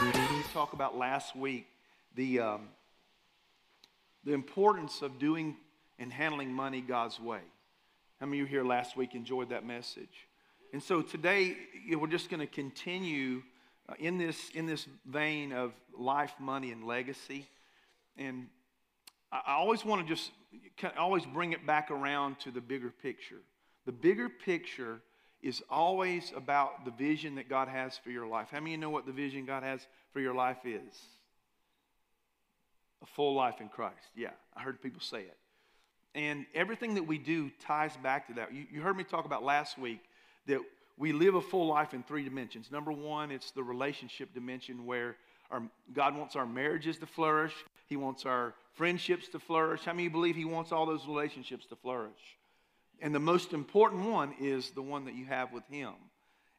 We talk about last week the, um, the importance of doing and handling money God's way. How many of you here last week enjoyed that message? And so today, you know, we're just going to continue uh, in, this, in this vein of life, money, and legacy. And I always want to just always bring it back around to the bigger picture. The bigger picture is always about the vision that God has for your life. How many of you know what the vision God has for your life is? A full life in Christ. Yeah, I heard people say it. And everything that we do ties back to that. You, you heard me talk about last week that we live a full life in three dimensions. Number one, it's the relationship dimension where our, God wants our marriages to flourish, He wants our friendships to flourish. How many of you believe He wants all those relationships to flourish? And the most important one is the one that you have with Him.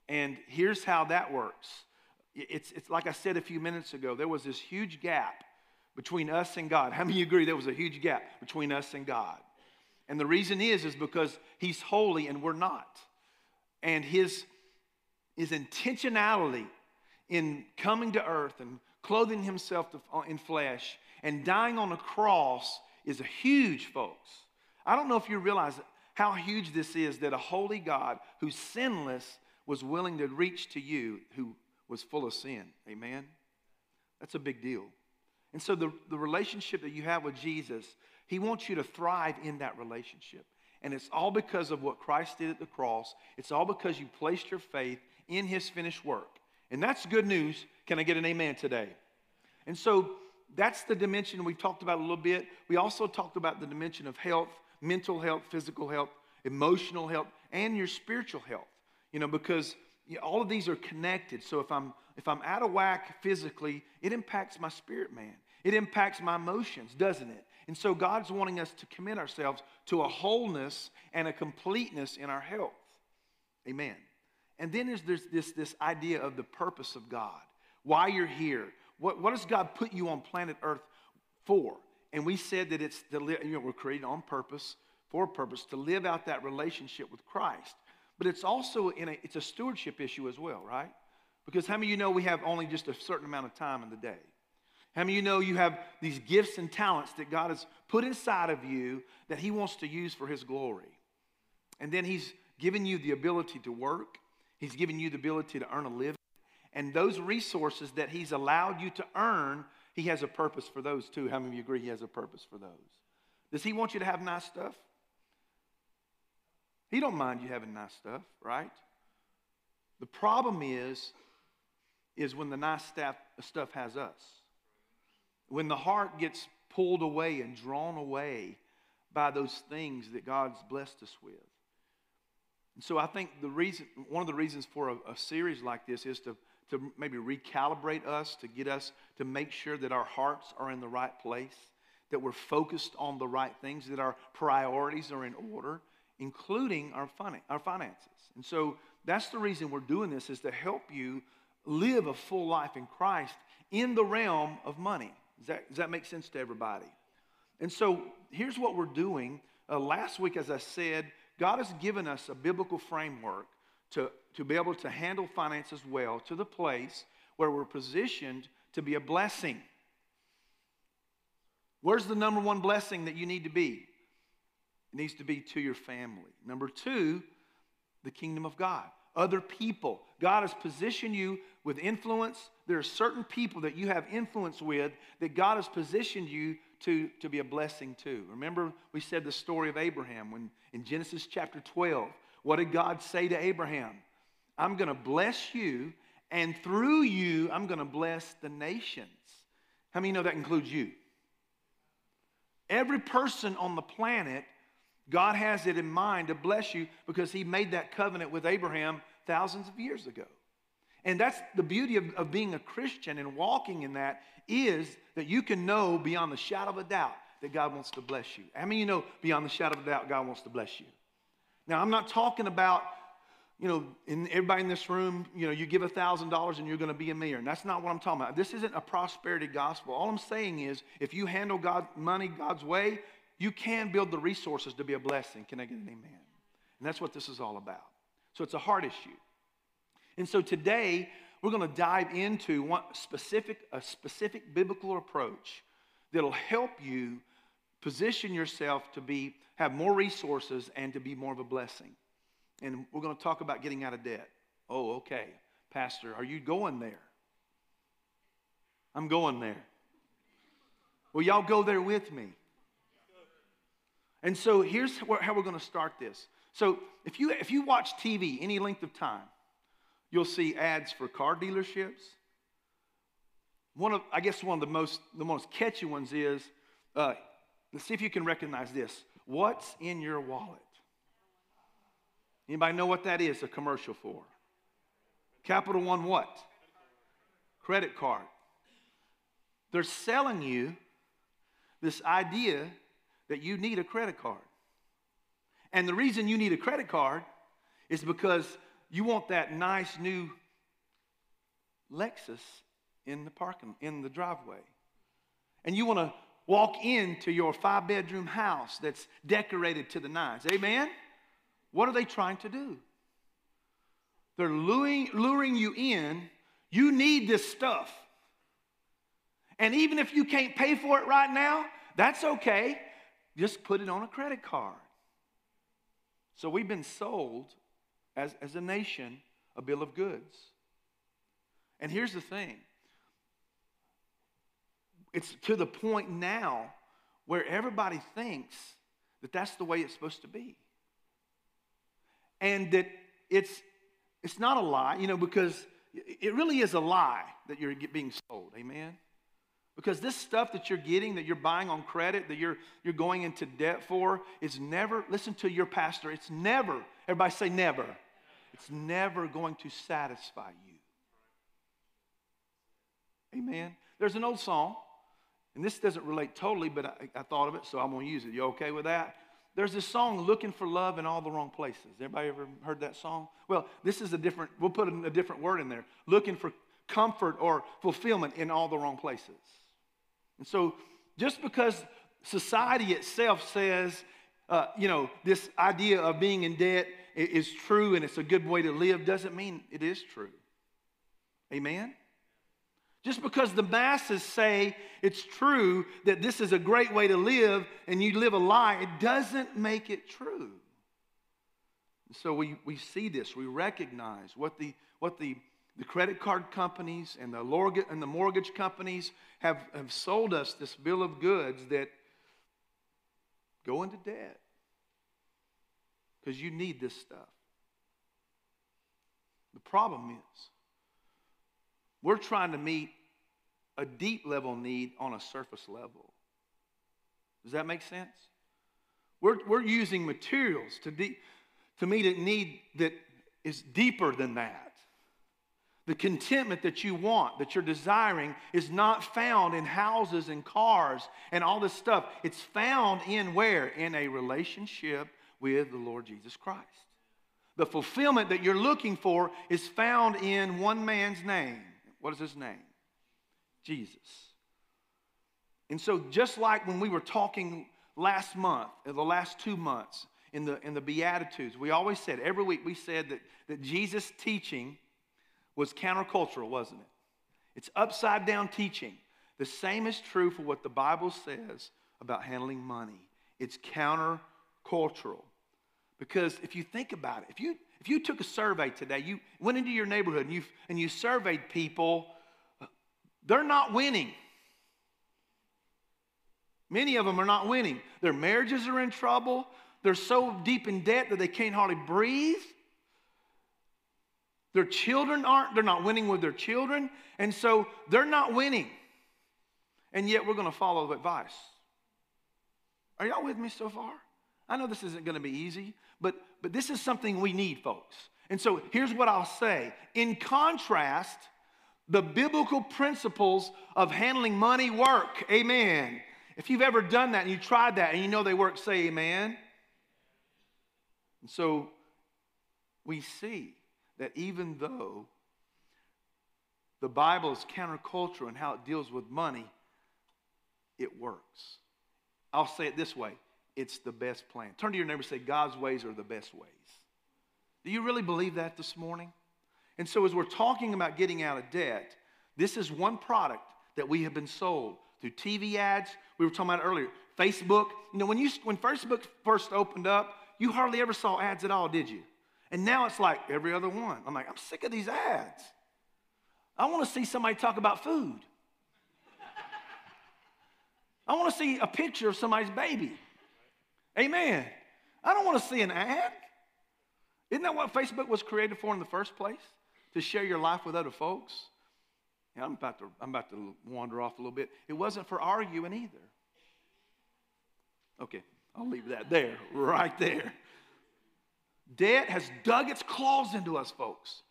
And here's how that works it's, it's like I said a few minutes ago, there was this huge gap between us and God. How many agree there was a huge gap between us and God? And the reason is, is because He's holy and we're not. And His, his intentionality in coming to earth and clothing Himself to, uh, in flesh and dying on a cross is a huge, folks. I don't know if you realize how huge this is that a holy God who's sinless was willing to reach to you who was full of sin. Amen? That's a big deal. And so the, the relationship that you have with Jesus, he wants you to thrive in that relationship. And it's all because of what Christ did at the cross. It's all because you placed your faith in his finished work. And that's good news. Can I get an amen today? And so that's the dimension we talked about a little bit. We also talked about the dimension of health, mental health, physical health, emotional health, and your spiritual health. You know, because all of these are connected. So if I'm if I'm out of whack physically, it impacts my spirit man. It impacts my emotions, doesn't it? And so God's wanting us to commit ourselves to a wholeness and a completeness in our health. Amen. And then there's, there's this, this idea of the purpose of God. Why you're here. What, what does God put you on planet Earth for? And we said that it's live, you know, we're created on purpose, for a purpose, to live out that relationship with Christ. But it's also in a, it's a stewardship issue as well, right? Because how many of you know we have only just a certain amount of time in the day? How many of you know you have these gifts and talents that God has put inside of you that He wants to use for His glory? And then He's given you the ability to work, He's given you the ability to earn a living. And those resources that He's allowed you to earn, He has a purpose for those too. How many of you agree He has a purpose for those? Does He want you to have nice stuff? He don't mind you having nice stuff, right? The problem is, is when the nice stuff, stuff has us. When the heart gets pulled away and drawn away by those things that God's blessed us with. And so I think the reason, one of the reasons for a, a series like this is to, to maybe recalibrate us, to get us to make sure that our hearts are in the right place, that we're focused on the right things, that our priorities are in order, including our, fin- our finances. And so that's the reason we're doing this is to help you live a full life in Christ in the realm of money. Does that, does that make sense to everybody? And so here's what we're doing. Uh, last week, as I said, God has given us a biblical framework to, to be able to handle finances well to the place where we're positioned to be a blessing. Where's the number one blessing that you need to be? It needs to be to your family. Number two, the kingdom of God other people. God has positioned you with influence. There are certain people that you have influence with that God has positioned you to, to be a blessing to. Remember, we said the story of Abraham when in Genesis chapter 12. What did God say to Abraham? I'm going to bless you, and through you, I'm going to bless the nations. How many know that includes you? Every person on the planet God has it in mind to bless you because He made that covenant with Abraham thousands of years ago. And that's the beauty of, of being a Christian and walking in that is that you can know beyond the shadow of a doubt that God wants to bless you. How I many you know beyond the shadow of a doubt God wants to bless you? Now, I'm not talking about, you know, in everybody in this room, you know, you give $1,000 and you're going to be a millionaire. That's not what I'm talking about. This isn't a prosperity gospel. All I'm saying is if you handle God, money God's way, you can build the resources to be a blessing. Can I get an amen? And that's what this is all about. So it's a heart issue. And so today, we're going to dive into one specific, a specific biblical approach that'll help you position yourself to be, have more resources and to be more of a blessing. And we're going to talk about getting out of debt. Oh, okay. Pastor, are you going there? I'm going there. Well, y'all go there with me. And so here's how we're going to start this. So if you, if you watch TV any length of time, you'll see ads for car dealerships. One of, I guess one of the most, the most catchy ones is, uh, let's see if you can recognize this. What's in your wallet? Anybody know what that is a commercial for? Capital One what? Credit card. They're selling you this idea that you need a credit card. And the reason you need a credit card is because you want that nice new Lexus in the parking in the driveway. And you want to walk into your five bedroom house that's decorated to the nines. Amen? What are they trying to do? They're luring, luring you in. You need this stuff. And even if you can't pay for it right now, that's okay. Just put it on a credit card. So we've been sold as, as a nation a bill of goods. And here's the thing it's to the point now where everybody thinks that that's the way it's supposed to be. And that it's, it's not a lie, you know, because it really is a lie that you're being sold. Amen? Because this stuff that you're getting, that you're buying on credit, that you're, you're going into debt for, is never, listen to your pastor, it's never, everybody say never, it's never going to satisfy you. Amen. There's an old song, and this doesn't relate totally, but I, I thought of it, so I'm going to use it. You okay with that? There's this song, Looking for Love in All the Wrong Places. Everybody ever heard that song? Well, this is a different, we'll put a different word in there. Looking for comfort or fulfillment in all the wrong places. And so, just because society itself says, uh, you know, this idea of being in debt is true and it's a good way to live doesn't mean it is true. Amen? Just because the masses say it's true that this is a great way to live and you live a lie, it doesn't make it true. So we, we see this, we recognize what the, what the the credit card companies and the, mortgage, and the mortgage companies have, have sold us this bill of goods that go into debt because you need this stuff. The problem is, we're trying to meet a deep level need on a surface level. Does that make sense? We're, we're using materials to, de- to meet a need that is deeper than that. The contentment that you want, that you're desiring, is not found in houses and cars and all this stuff. It's found in where? In a relationship with the Lord Jesus Christ. The fulfillment that you're looking for is found in one man's name. What is his name? Jesus. And so, just like when we were talking last month, the last two months, in the, in the Beatitudes, we always said, every week we said that, that Jesus' teaching was countercultural, wasn't it? It's upside down teaching. The same is true for what the Bible says about handling money. It's countercultural. Because if you think about it, if you, if you took a survey today, you went into your neighborhood and you, and you surveyed people, uh, they're not winning. Many of them are not winning. Their marriages are in trouble. They're so deep in debt that they can't hardly breathe. Their children aren't, they're not winning with their children, and so they're not winning. And yet we're going to follow the advice. Are y'all with me so far? I know this isn't going to be easy, but, but this is something we need, folks. And so here's what I'll say. In contrast, the biblical principles of handling money work. Amen. If you've ever done that and you tried that and you know they work, say amen. And so we see that even though the Bible is countercultural in how it deals with money, it works. I'll say it this way it's the best plan. Turn to your neighbor and say, God's ways are the best ways. Do you really believe that this morning? And so, as we're talking about getting out of debt, this is one product that we have been sold through TV ads. We were talking about earlier, Facebook. You know, when, you, when Facebook first opened up, you hardly ever saw ads at all, did you? And now it's like every other one. I'm like, I'm sick of these ads. I want to see somebody talk about food. I want to see a picture of somebody's baby. Amen. I don't want to see an ad. Isn't that what Facebook was created for in the first place? To share your life with other folks? Yeah, I'm about to, I'm about to wander off a little bit. It wasn't for arguing either. Okay, I'll leave that there, right there. Debt has dug its claws into us, folks.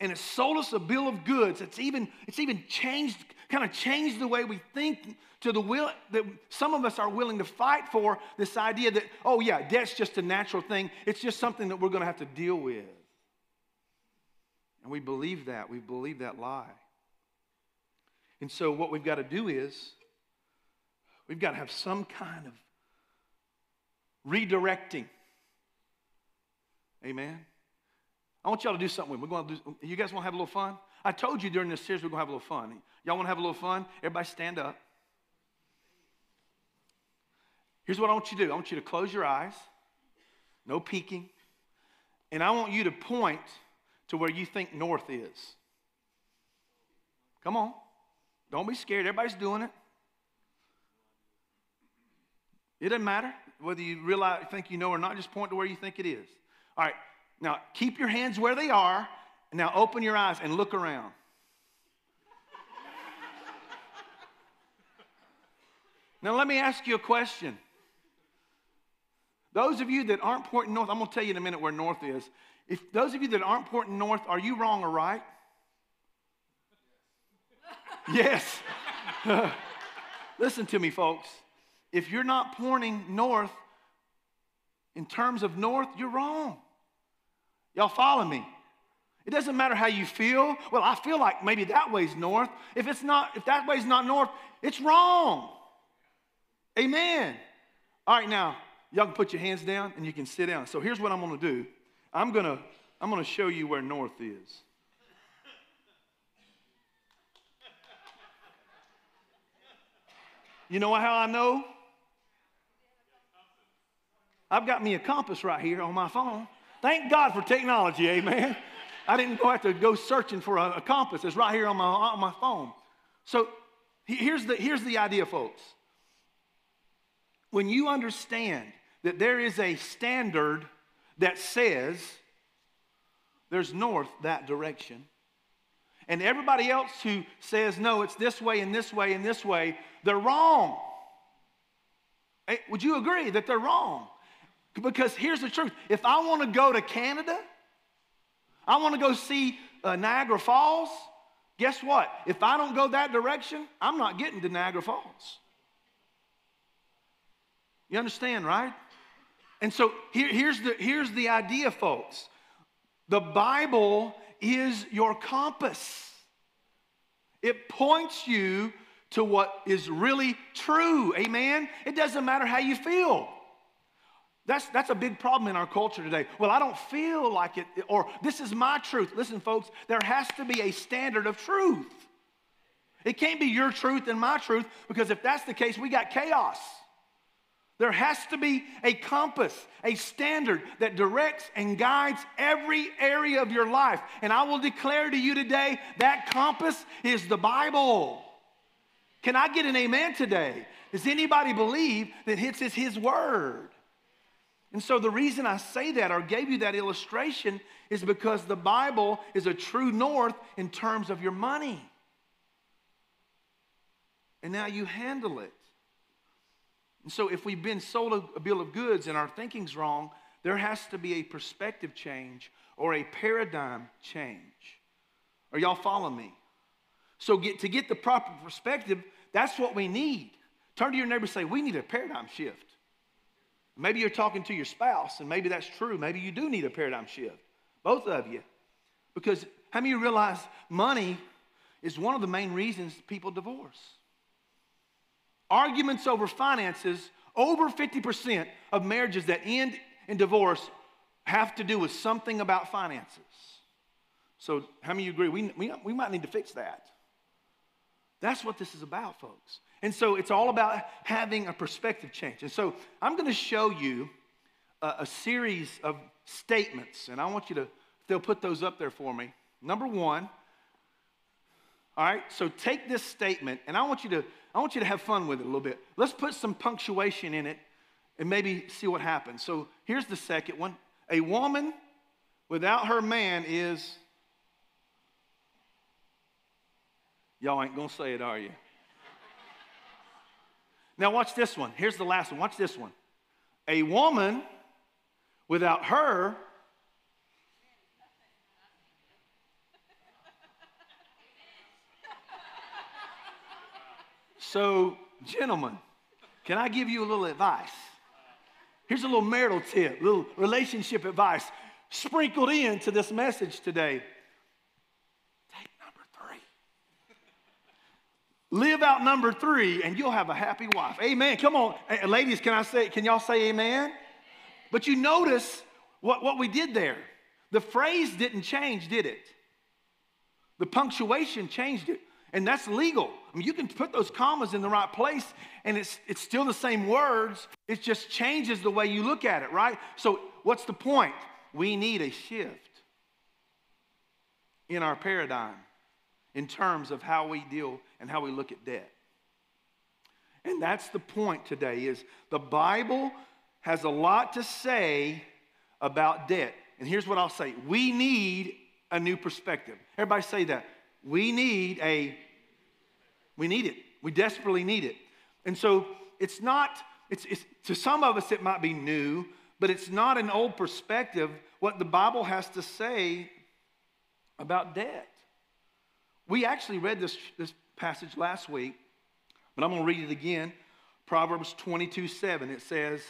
And it's sold us a bill of goods. It's even, it's even changed, kind of change the way we think to the will that some of us are willing to fight for this idea that, oh, yeah, debt's just a natural thing. It's just something that we're going to have to deal with. And we believe that. We believe that lie. And so, what we've got to do is, we've got to have some kind of redirecting. Amen. I want y'all to do something with me. We're going to do, you guys want to have a little fun? I told you during this series we're going to have a little fun. Y'all want to have a little fun? Everybody stand up. Here's what I want you to do I want you to close your eyes, no peeking, and I want you to point to where you think north is. Come on. Don't be scared. Everybody's doing it. It doesn't matter whether you realize, think you know or not, just point to where you think it is. All right, now keep your hands where they are. Now open your eyes and look around. now, let me ask you a question. Those of you that aren't pointing north, I'm going to tell you in a minute where north is. If those of you that aren't pointing north, are you wrong or right? yes. Listen to me, folks. If you're not pointing north in terms of north, you're wrong. Y'all follow me? It doesn't matter how you feel. Well, I feel like maybe that way's north. If it's not, if that way's not north, it's wrong. Amen. All right, now y'all can put your hands down and you can sit down. So here's what I'm going to do. I'm going to I'm going to show you where north is. You know how I know? I've got me a compass right here on my phone. Thank God for technology, amen. I didn't go have to go searching for a, a compass. It's right here on my, on my phone. So here's the, here's the idea, folks. When you understand that there is a standard that says there's north that direction, and everybody else who says, no, it's this way and this way and this way, they're wrong. Eh, would you agree that they're wrong? Because here's the truth if I want to go to Canada, I want to go see uh, Niagara Falls, guess what? If I don't go that direction, I'm not getting to Niagara Falls. You understand, right? And so here, here's, the, here's the idea, folks the Bible is your compass, it points you to what is really true. Amen? It doesn't matter how you feel. That's, that's a big problem in our culture today. Well, I don't feel like it, or this is my truth. Listen, folks, there has to be a standard of truth. It can't be your truth and my truth because if that's the case, we got chaos. There has to be a compass, a standard that directs and guides every area of your life. And I will declare to you today that compass is the Bible. Can I get an amen today? Does anybody believe that hits is his word? And so the reason I say that or gave you that illustration is because the Bible is a true north in terms of your money. And now you handle it. And so if we've been sold a bill of goods and our thinking's wrong, there has to be a perspective change or a paradigm change. Are y'all following me? So get, to get the proper perspective, that's what we need. Turn to your neighbor and say, we need a paradigm shift. Maybe you're talking to your spouse, and maybe that's true. Maybe you do need a paradigm shift, both of you. Because how many of you realize money is one of the main reasons people divorce? Arguments over finances, over 50% of marriages that end in divorce have to do with something about finances. So, how many of you agree? We, we, we might need to fix that. That's what this is about, folks. And so, it's all about having a perspective change. And so, I'm going to show you a, a series of statements, and I want you to, they'll put those up there for me. Number one, all right, so take this statement, and I want you to, I want you to have fun with it a little bit. Let's put some punctuation in it and maybe see what happens. So here's the second one. A woman without her man is Y'all ain't gonna say it, are you? Now, watch this one. Here's the last one. Watch this one. A woman without her So, gentlemen, can I give you a little advice? Here's a little marital tip, a little relationship advice sprinkled into this message today. Take number three. Live out number three, and you'll have a happy wife. Amen. Come on. Ladies, can I say, can y'all say amen? But you notice what, what we did there. The phrase didn't change, did it? The punctuation changed it. And that's legal. I mean, you can put those commas in the right place and it's, it's still the same words. It just changes the way you look at it, right? So, what's the point? We need a shift in our paradigm in terms of how we deal and how we look at debt. And that's the point today is the Bible has a lot to say about debt. And here's what I'll say. We need a new perspective. Everybody say that. We need a we need it. We desperately need it. And so it's not, it's, it's, to some of us it might be new, but it's not an old perspective what the Bible has to say about debt. We actually read this, this passage last week, but I'm going to read it again. Proverbs 22 7. It says,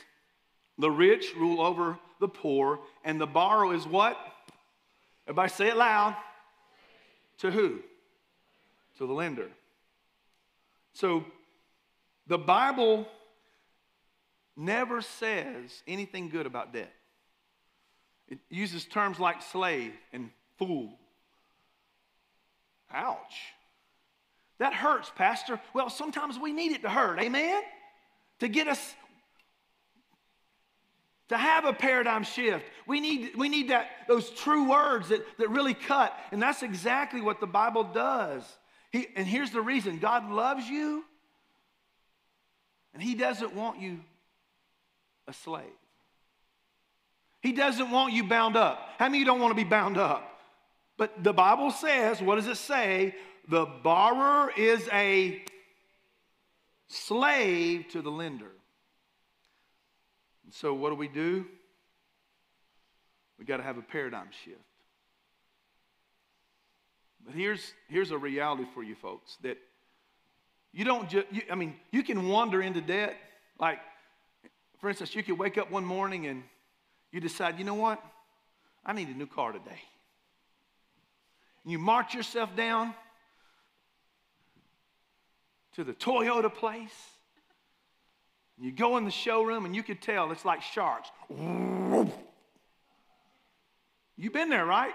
The rich rule over the poor, and the borrower is what? Everybody say it loud. To who? To the lender. So the Bible never says anything good about debt. It uses terms like slave and fool. Ouch. That hurts, Pastor. Well, sometimes we need it to hurt, amen? To get us to have a paradigm shift. We need, we need that, those true words that, that really cut. And that's exactly what the Bible does. He, and here's the reason God loves you, and He doesn't want you a slave. He doesn't want you bound up. How many of you don't want to be bound up? But the Bible says, what does it say? The borrower is a slave to the lender. And so, what do we do? We've got to have a paradigm shift. But here's, here's a reality for you folks that you don't just, I mean, you can wander into debt. Like, for instance, you could wake up one morning and you decide, you know what? I need a new car today. You march yourself down to the Toyota place. You go in the showroom and you could tell it's like sharks. You've been there, right?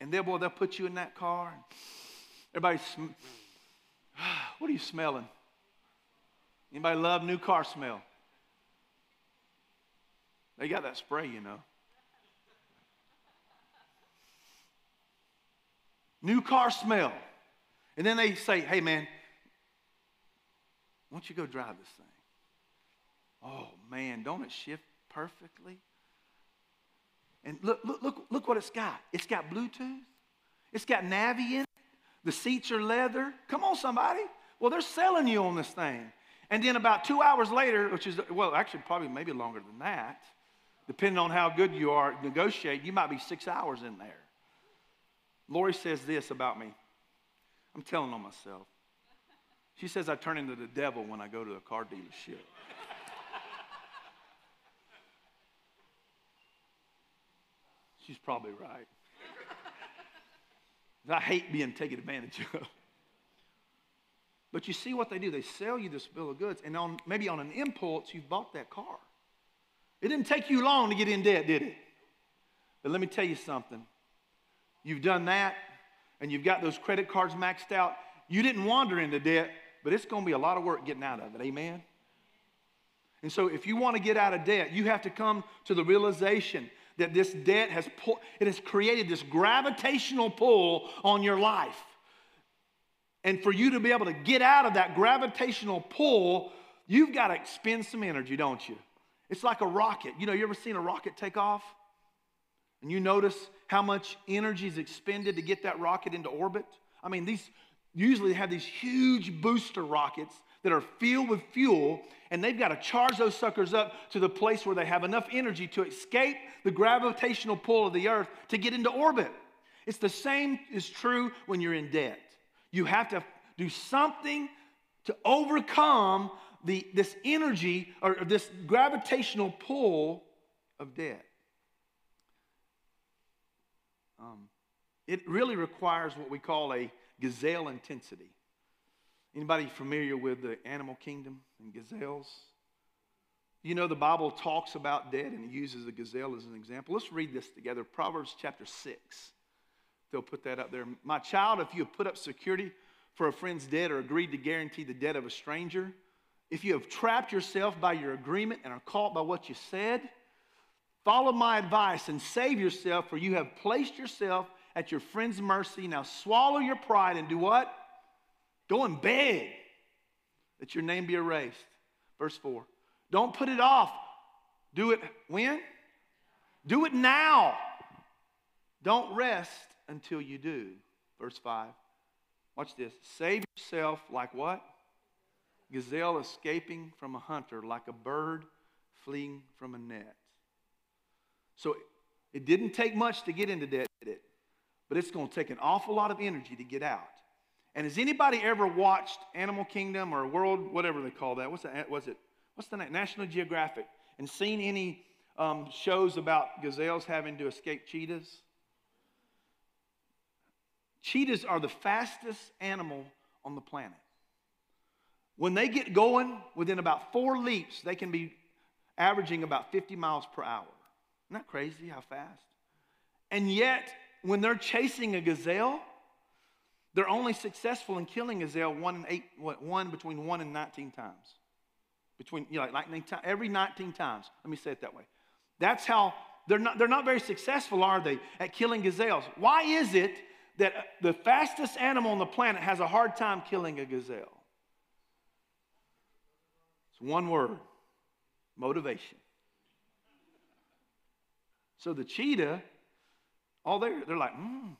And then, boy, they'll put you in that car. And everybody, sm- what are you smelling? Anybody love new car smell? They got that spray, you know. New car smell. And then they say, hey, man, why don't you go drive this thing? Oh, man, don't it shift perfectly? And look, look, look, look what it's got. It's got Bluetooth. It's got Navi in it. The seats are leather. Come on, somebody. Well, they're selling you on this thing. And then about two hours later, which is, well, actually, probably maybe longer than that, depending on how good you are negotiating, you might be six hours in there. Lori says this about me. I'm telling on myself. She says I turn into the devil when I go to a car dealership. She's probably right. I hate being taken advantage of. But you see what they do? They sell you this bill of goods, and on maybe on an impulse, you've bought that car. It didn't take you long to get in debt, did it? But let me tell you something. you've done that, and you've got those credit cards maxed out, you didn't wander into debt, but it's going to be a lot of work getting out of it. Amen? And so, if you want to get out of debt, you have to come to the realization that this debt has pull, it has created this gravitational pull on your life. And for you to be able to get out of that gravitational pull, you've got to expend some energy, don't you? It's like a rocket. You know, you ever seen a rocket take off? And you notice how much energy is expended to get that rocket into orbit? I mean, these usually have these huge booster rockets that are filled with fuel, and they've got to charge those suckers up to the place where they have enough energy to escape the gravitational pull of the earth to get into orbit. It's the same is true when you're in debt. You have to do something to overcome the, this energy or this gravitational pull of debt. Um, it really requires what we call a gazelle intensity. Anybody familiar with the animal kingdom and gazelles? You know, the Bible talks about debt and uses a gazelle as an example. Let's read this together. Proverbs chapter 6. They'll put that up there. My child, if you have put up security for a friend's debt or agreed to guarantee the debt of a stranger, if you have trapped yourself by your agreement and are caught by what you said, follow my advice and save yourself, for you have placed yourself at your friend's mercy. Now swallow your pride and do what? Go and beg that your name be erased. Verse 4. Don't put it off. Do it when? Do it now. Don't rest until you do. Verse 5. Watch this. Save yourself like what? Gazelle escaping from a hunter, like a bird fleeing from a net. So it didn't take much to get into debt, it? But it's going to take an awful lot of energy to get out. And has anybody ever watched Animal Kingdom or World, whatever they call that? What's that? Was it? What's the name? National Geographic. And seen any um, shows about gazelles having to escape cheetahs? Cheetahs are the fastest animal on the planet. When they get going, within about four leaps, they can be averaging about 50 miles per hour. Isn't that crazy how fast? And yet, when they're chasing a gazelle, they're only successful in killing gazelle one, and eight, what, one between one and 19 times. Between, you know, like 19, every 19 times. Let me say it that way. That's how they're not, they're not very successful, are they, at killing gazelles? Why is it that uh, the fastest animal on the planet has a hard time killing a gazelle? It's one word motivation. So the cheetah, all they're, they're like, hmm,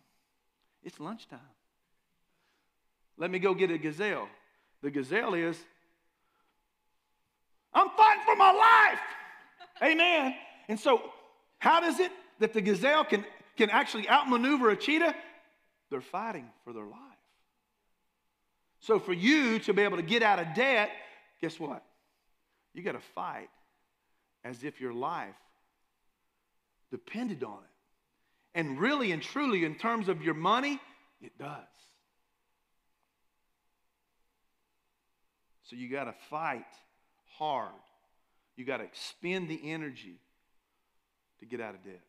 it's lunchtime. Let me go get a gazelle. The gazelle is, I'm fighting for my life. Amen. And so, how does it that the gazelle can, can actually outmaneuver a cheetah? They're fighting for their life. So, for you to be able to get out of debt, guess what? You got to fight as if your life depended on it. And really and truly, in terms of your money, it does. So you got to fight hard. You got to expend the energy to get out of debt.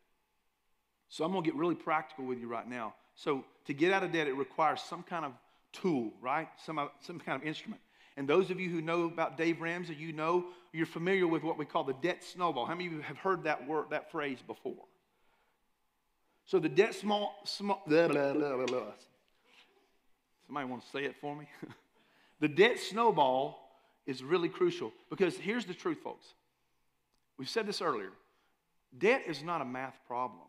So I'm going to get really practical with you right now. So to get out of debt, it requires some kind of tool, right? Some, some kind of instrument. And those of you who know about Dave Ramsey, you know you're familiar with what we call the debt snowball. How many of you have heard that word, that phrase before? So the debt small, small blah, blah, blah, somebody want to say it for me? the debt snowball is really crucial because here's the truth, folks. We've said this earlier. Debt is not a math problem.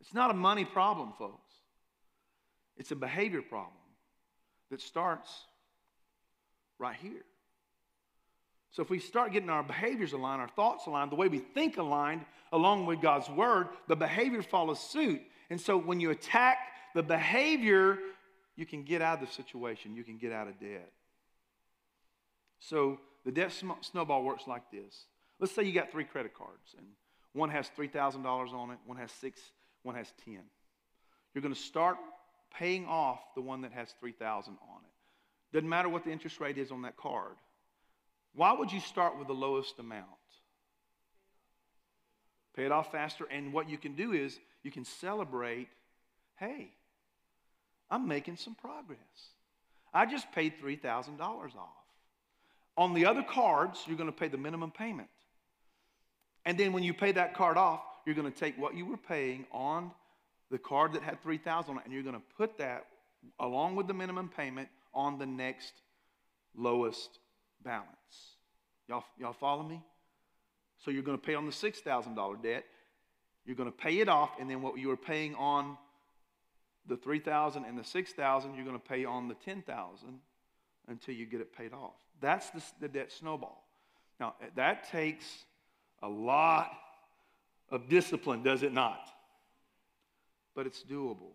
It's not a money problem, folks. It's a behavior problem that starts right here. So if we start getting our behaviors aligned, our thoughts aligned, the way we think aligned along with God's word, the behavior follows suit. And so when you attack the behavior, you can get out of the situation, you can get out of debt. So the debt snowball works like this. Let's say you got three credit cards, and one has $3,000 on it, one has six, one has 10. You're going to start paying off the one that has 3000 on it. Doesn't matter what the interest rate is on that card. Why would you start with the lowest amount? Pay it off faster. And what you can do is you can celebrate hey, I'm making some progress. I just paid $3,000 off. On the other cards, you're going to pay the minimum payment. And then when you pay that card off, you're going to take what you were paying on the card that had 3000 on it and you're going to put that along with the minimum payment on the next lowest balance. Y'all, y'all follow me? So you're going to pay on the $6,000 debt. You're going to pay it off, and then what you were paying on the 3000 and the 6000 you're going to pay on the 10000 until you get it paid off. That's the, the debt snowball. Now, that takes a lot of discipline, does it not? But it's doable.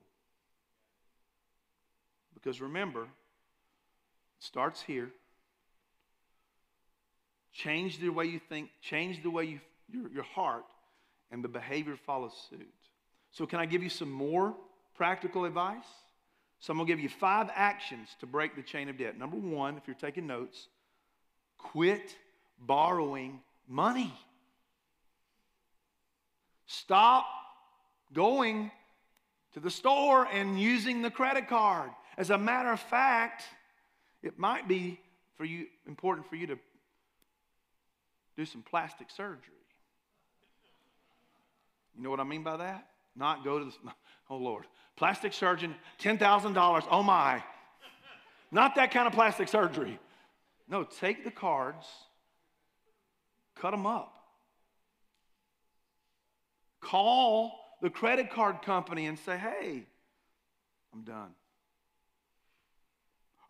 Because remember, it starts here. Change the way you think, change the way you, your, your heart, and the behavior follows suit. So, can I give you some more practical advice? So, I'm going to give you five actions to break the chain of debt. Number one, if you're taking notes, quit borrowing money. Stop going to the store and using the credit card. As a matter of fact, it might be for you important for you to do some plastic surgery. You know what I mean by that? Not go to the oh Lord. Plastic surgeon, $10,000. Oh my. Not that kind of plastic surgery. No, take the cards, cut them up. Call the credit card company and say, hey, I'm done.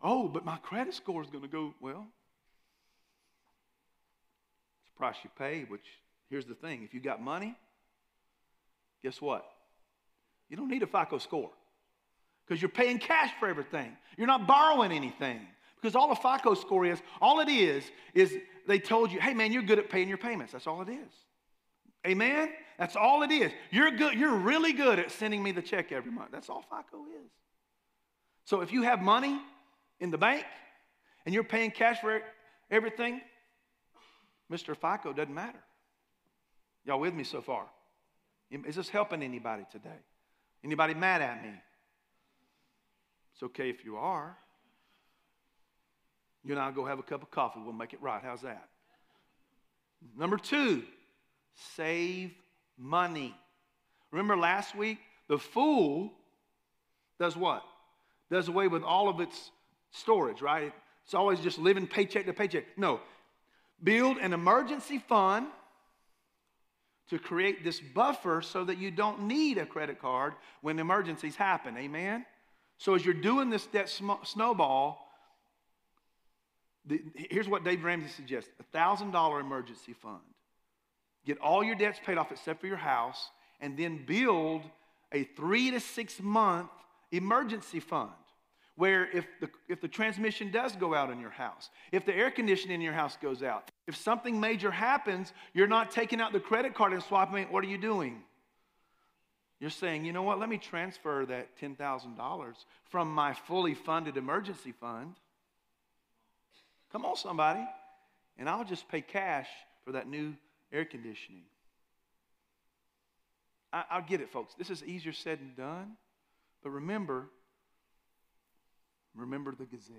Oh, but my credit score is going to go, well, it's the price you pay, which here's the thing if you got money, guess what? You don't need a FICO score because you're paying cash for everything. You're not borrowing anything because all a FICO score is, all it is, is they told you, hey man, you're good at paying your payments. That's all it is. Amen? That's all it is. You're good, you're really good at sending me the check every month. That's all FICO is. So if you have money in the bank and you're paying cash for everything, Mr. FICO doesn't matter. Y'all with me so far? Is this helping anybody today? Anybody mad at me? It's okay if you are. You and I'll go have a cup of coffee. We'll make it right. How's that? Number two, save money. Remember last week? The fool does what? Does away with all of its storage, right? It's always just living paycheck to paycheck. No. Build an emergency fund to create this buffer so that you don't need a credit card when emergencies happen. Amen? So as you're doing this debt sm- snowball, the, here's what Dave Ramsey suggests a $1,000 emergency fund. Get all your debts paid off except for your house, and then build a three to six month emergency fund where if the, if the transmission does go out in your house, if the air conditioning in your house goes out, if something major happens, you're not taking out the credit card and swapping it. What are you doing? You're saying, you know what, let me transfer that $10,000 from my fully funded emergency fund. Come on, somebody. And I'll just pay cash for that new air conditioning. I, I get it, folks. This is easier said than done. But remember, remember the gazelle.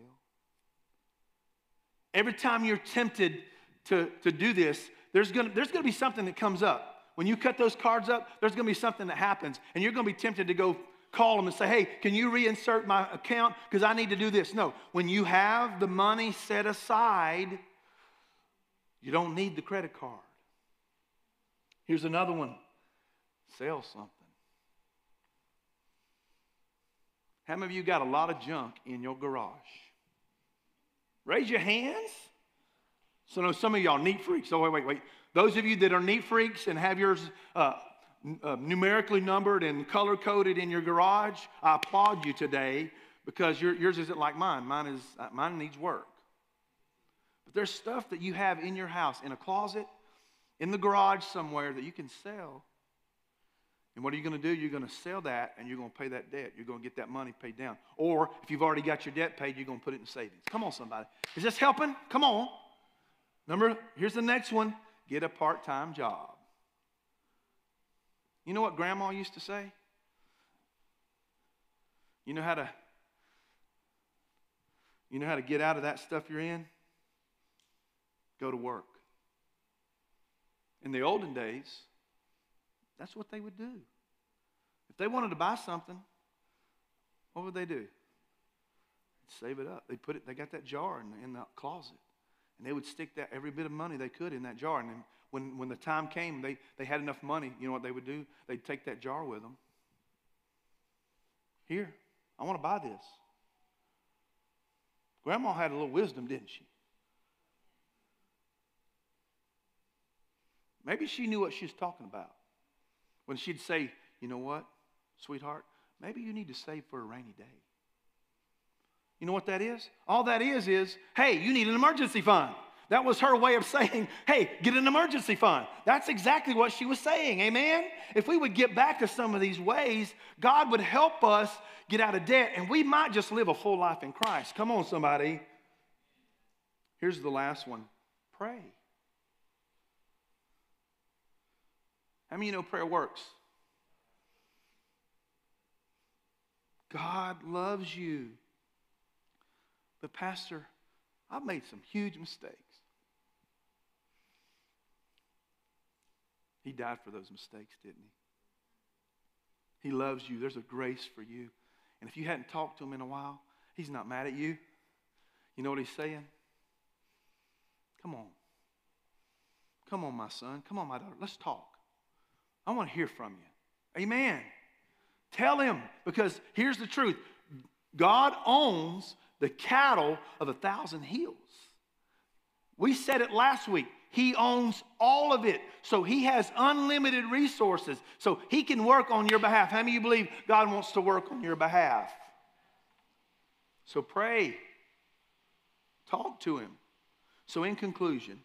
Every time you're tempted to, to do this, there's gonna, there's gonna be something that comes up. When you cut those cards up, there's going to be something that happens, and you're going to be tempted to go call them and say, hey, can you reinsert my account? Because I need to do this. No, when you have the money set aside, you don't need the credit card. Here's another one sell something. How many of you got a lot of junk in your garage? Raise your hands. So, no, some of y'all neat freaks. Oh, wait, wait, wait. Those of you that are neat freaks and have yours uh, uh, numerically numbered and color coded in your garage, I applaud you today because your, yours isn't like mine. Mine, is, uh, mine needs work. But there's stuff that you have in your house, in a closet, in the garage somewhere that you can sell. And what are you going to do? You're going to sell that and you're going to pay that debt. You're going to get that money paid down. Or if you've already got your debt paid, you're going to put it in savings. Come on, somebody. Is this helping? Come on. Number, here's the next one get a part time job. You know what grandma used to say? You know how to you know how to get out of that stuff you're in? Go to work. In the olden days, that's what they would do. If they wanted to buy something, what would they do? They'd save it up. They put it. They got that jar in the, in the closet, and they would stick that every bit of money they could in that jar. And then when when the time came, they they had enough money. You know what they would do? They'd take that jar with them. Here, I want to buy this. Grandma had a little wisdom, didn't she? Maybe she knew what she was talking about when she'd say, You know what, sweetheart? Maybe you need to save for a rainy day. You know what that is? All that is is, hey, you need an emergency fund. That was her way of saying, hey, get an emergency fund. That's exactly what she was saying. Amen? If we would get back to some of these ways, God would help us get out of debt and we might just live a full life in Christ. Come on, somebody. Here's the last one pray. How many of you know prayer works? God loves you. But, Pastor, I've made some huge mistakes. He died for those mistakes, didn't he? He loves you. There's a grace for you. And if you hadn't talked to him in a while, he's not mad at you. You know what he's saying? Come on. Come on, my son. Come on, my daughter. Let's talk. I want to hear from you. Amen. Tell him, because here's the truth God owns the cattle of a thousand hills. We said it last week. He owns all of it. So he has unlimited resources. So he can work on your behalf. How many of you believe God wants to work on your behalf? So pray. Talk to him. So, in conclusion,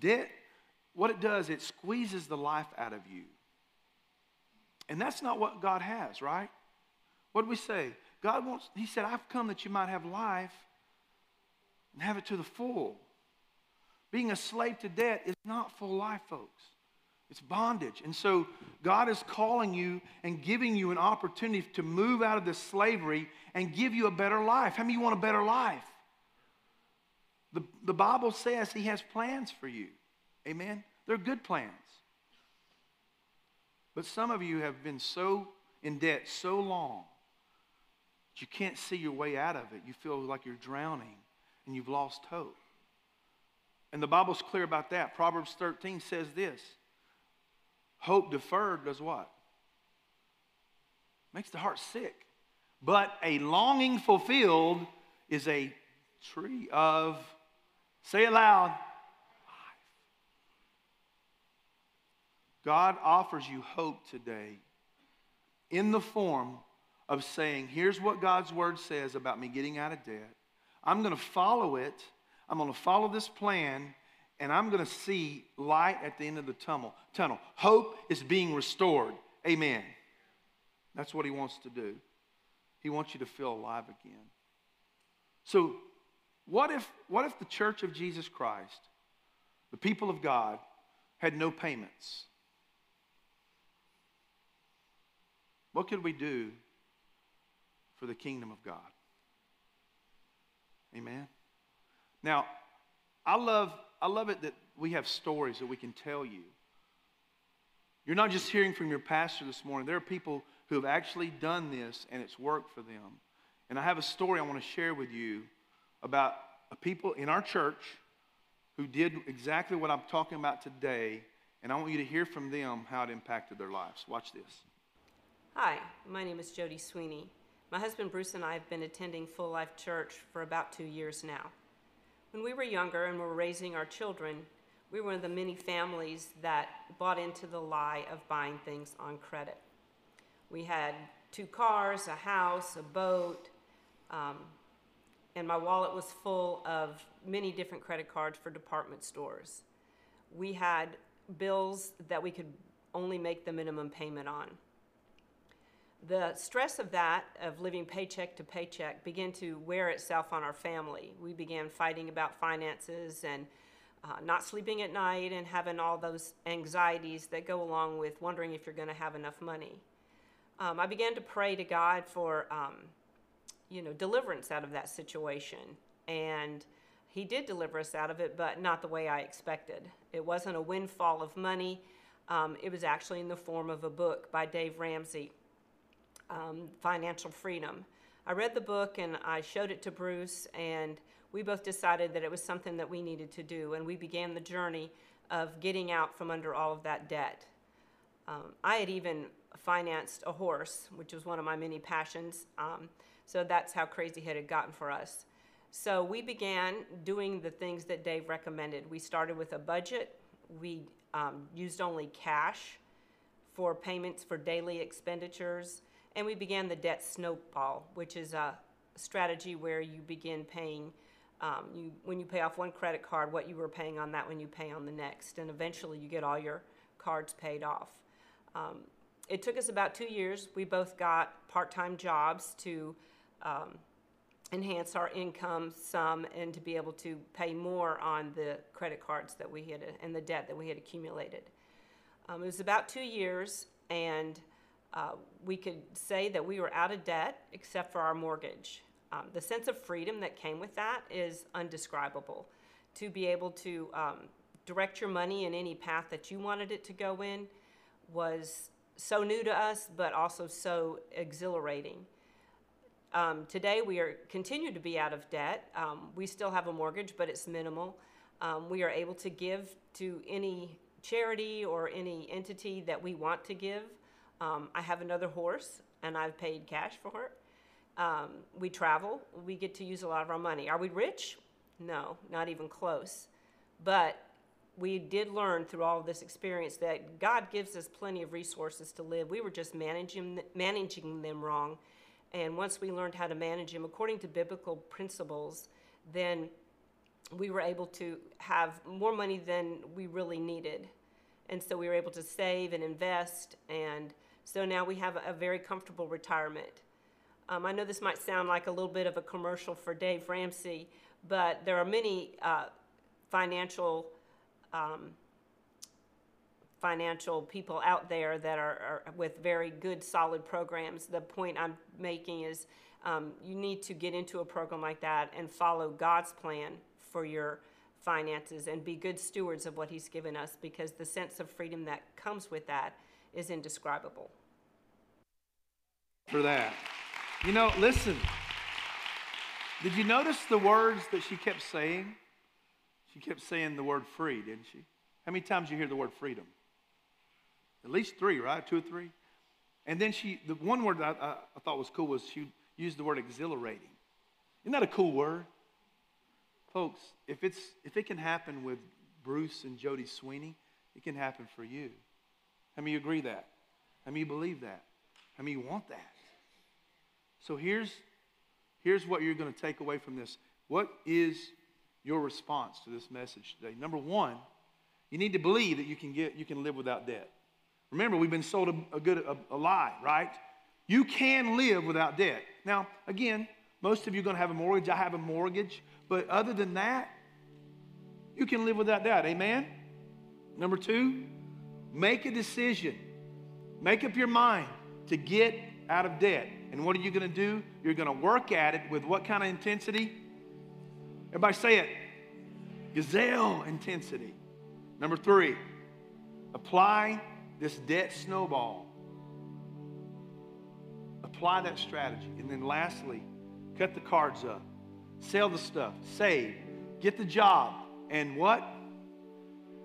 debt, what it does, it squeezes the life out of you. And that's not what God has, right? What do we say? God wants, He said, I've come that you might have life and have it to the full. Being a slave to debt is not full life, folks. It's bondage. And so God is calling you and giving you an opportunity to move out of this slavery and give you a better life. How many of you want a better life? The, the Bible says He has plans for you. Amen? They're good plans. But some of you have been so in debt so long that you can't see your way out of it. You feel like you're drowning and you've lost hope. And the Bible's clear about that. Proverbs 13 says this Hope deferred does what? Makes the heart sick. But a longing fulfilled is a tree of, say it loud. God offers you hope today in the form of saying, here's what God's word says about me getting out of debt. I'm going to follow it. I'm going to follow this plan, and I'm going to see light at the end of the tunnel. Tunnel. Hope is being restored. Amen. That's what he wants to do. He wants you to feel alive again. So, what if, what if the church of Jesus Christ, the people of God, had no payments? What could we do for the kingdom of God? Amen. Now, I love, I love it that we have stories that we can tell you. You're not just hearing from your pastor this morning. There are people who have actually done this and it's worked for them. And I have a story I want to share with you about a people in our church who did exactly what I'm talking about today. And I want you to hear from them how it impacted their lives. Watch this. Hi, my name is Jody Sweeney. My husband Bruce and I have been attending Full Life Church for about two years now. When we were younger and were raising our children, we were one of the many families that bought into the lie of buying things on credit. We had two cars, a house, a boat, um, and my wallet was full of many different credit cards for department stores. We had bills that we could only make the minimum payment on the stress of that, of living paycheck to paycheck, began to wear itself on our family. We began fighting about finances and uh, not sleeping at night and having all those anxieties that go along with wondering if you're going to have enough money. Um, I began to pray to God for, um, you know, deliverance out of that situation. And He did deliver us out of it, but not the way I expected. It wasn't a windfall of money. Um, it was actually in the form of a book by Dave Ramsey, um, Financial Freedom. I read the book and I showed it to Bruce, and we both decided that it was something that we needed to do, and we began the journey of getting out from under all of that debt. Um, I had even financed a horse, which was one of my many passions, um, so that's how crazy it had gotten for us. So we began doing the things that Dave recommended. We started with a budget. We um, used only cash for payments for daily expenditures, and we began the debt snowball, which is a strategy where you begin paying. Um, you, when you pay off one credit card, what you were paying on that when you pay on the next, and eventually you get all your cards paid off. Um, it took us about two years. We both got part-time jobs to um, enhance our income some and to be able to pay more on the credit cards that we had and the debt that we had accumulated. Um, it was about two years, and uh, we could say that we were out of debt except for our mortgage. Um, the sense of freedom that came with that is undescribable. To be able to um, direct your money in any path that you wanted it to go in was so new to us, but also so exhilarating. Um, today, we are continue to be out of debt. Um, we still have a mortgage, but it's minimal. Um, we are able to give to any charity or any entity that we want to give. Um, I have another horse, and I've paid cash for it. Um, we travel. We get to use a lot of our money. Are we rich? No, not even close. But we did learn through all of this experience that God gives us plenty of resources to live. We were just managing managing them wrong and once we learned how to manage him according to biblical principles, then we were able to have more money than we really needed. And so we were able to save and invest. And so now we have a, very comfortable retirement. Um, I know this might sound like a little bit of a commercial for Dave Ramsey, but there are many uh, financial um, financial people out there that are, are, with very good, solid programs. The point I'm making is um, you need to get into a program like that and follow God's plan for your finances and be good stewards of what He's given us because the sense of freedom that comes with that is indescribable. For that. You know, listen. Did you notice the words that she kept saying? She kept saying the word free, didn't she? How many times you hear the word freedom? At least three, right? Two or three. And then she, the one word I, I, I thought was cool was she used the word exhilarating. Isn't that a cool word? Folks, if, it's, if it can happen with Bruce and Jody Sweeney, it can happen for you. How many agree that? How many believe that? How many you want that? So here's, here's what you're going to take away from this. What is your response to this message today? Number one, you need to believe that you can, get, you can live without debt. Remember, we've been sold a, a good a, a lie, right? You can live without debt. Now, again, most of you are going to have a mortgage. I have a mortgage. But other than that, you can live without debt. Amen? Number two, make a decision. Make up your mind to get out of debt. And what are you going to do? You're going to work at it with what kind of intensity? Everybody say it. Gazelle intensity. Number three, apply this debt snowball. Apply that strategy. And then lastly, cut the cards up, sell the stuff, save, get the job, and what?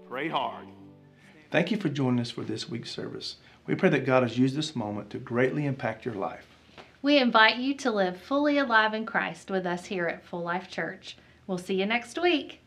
Pray hard. Thank you for joining us for this week's service. We pray that God has used this moment to greatly impact your life. We invite you to live fully alive in Christ with us here at Full Life Church. We'll see you next week.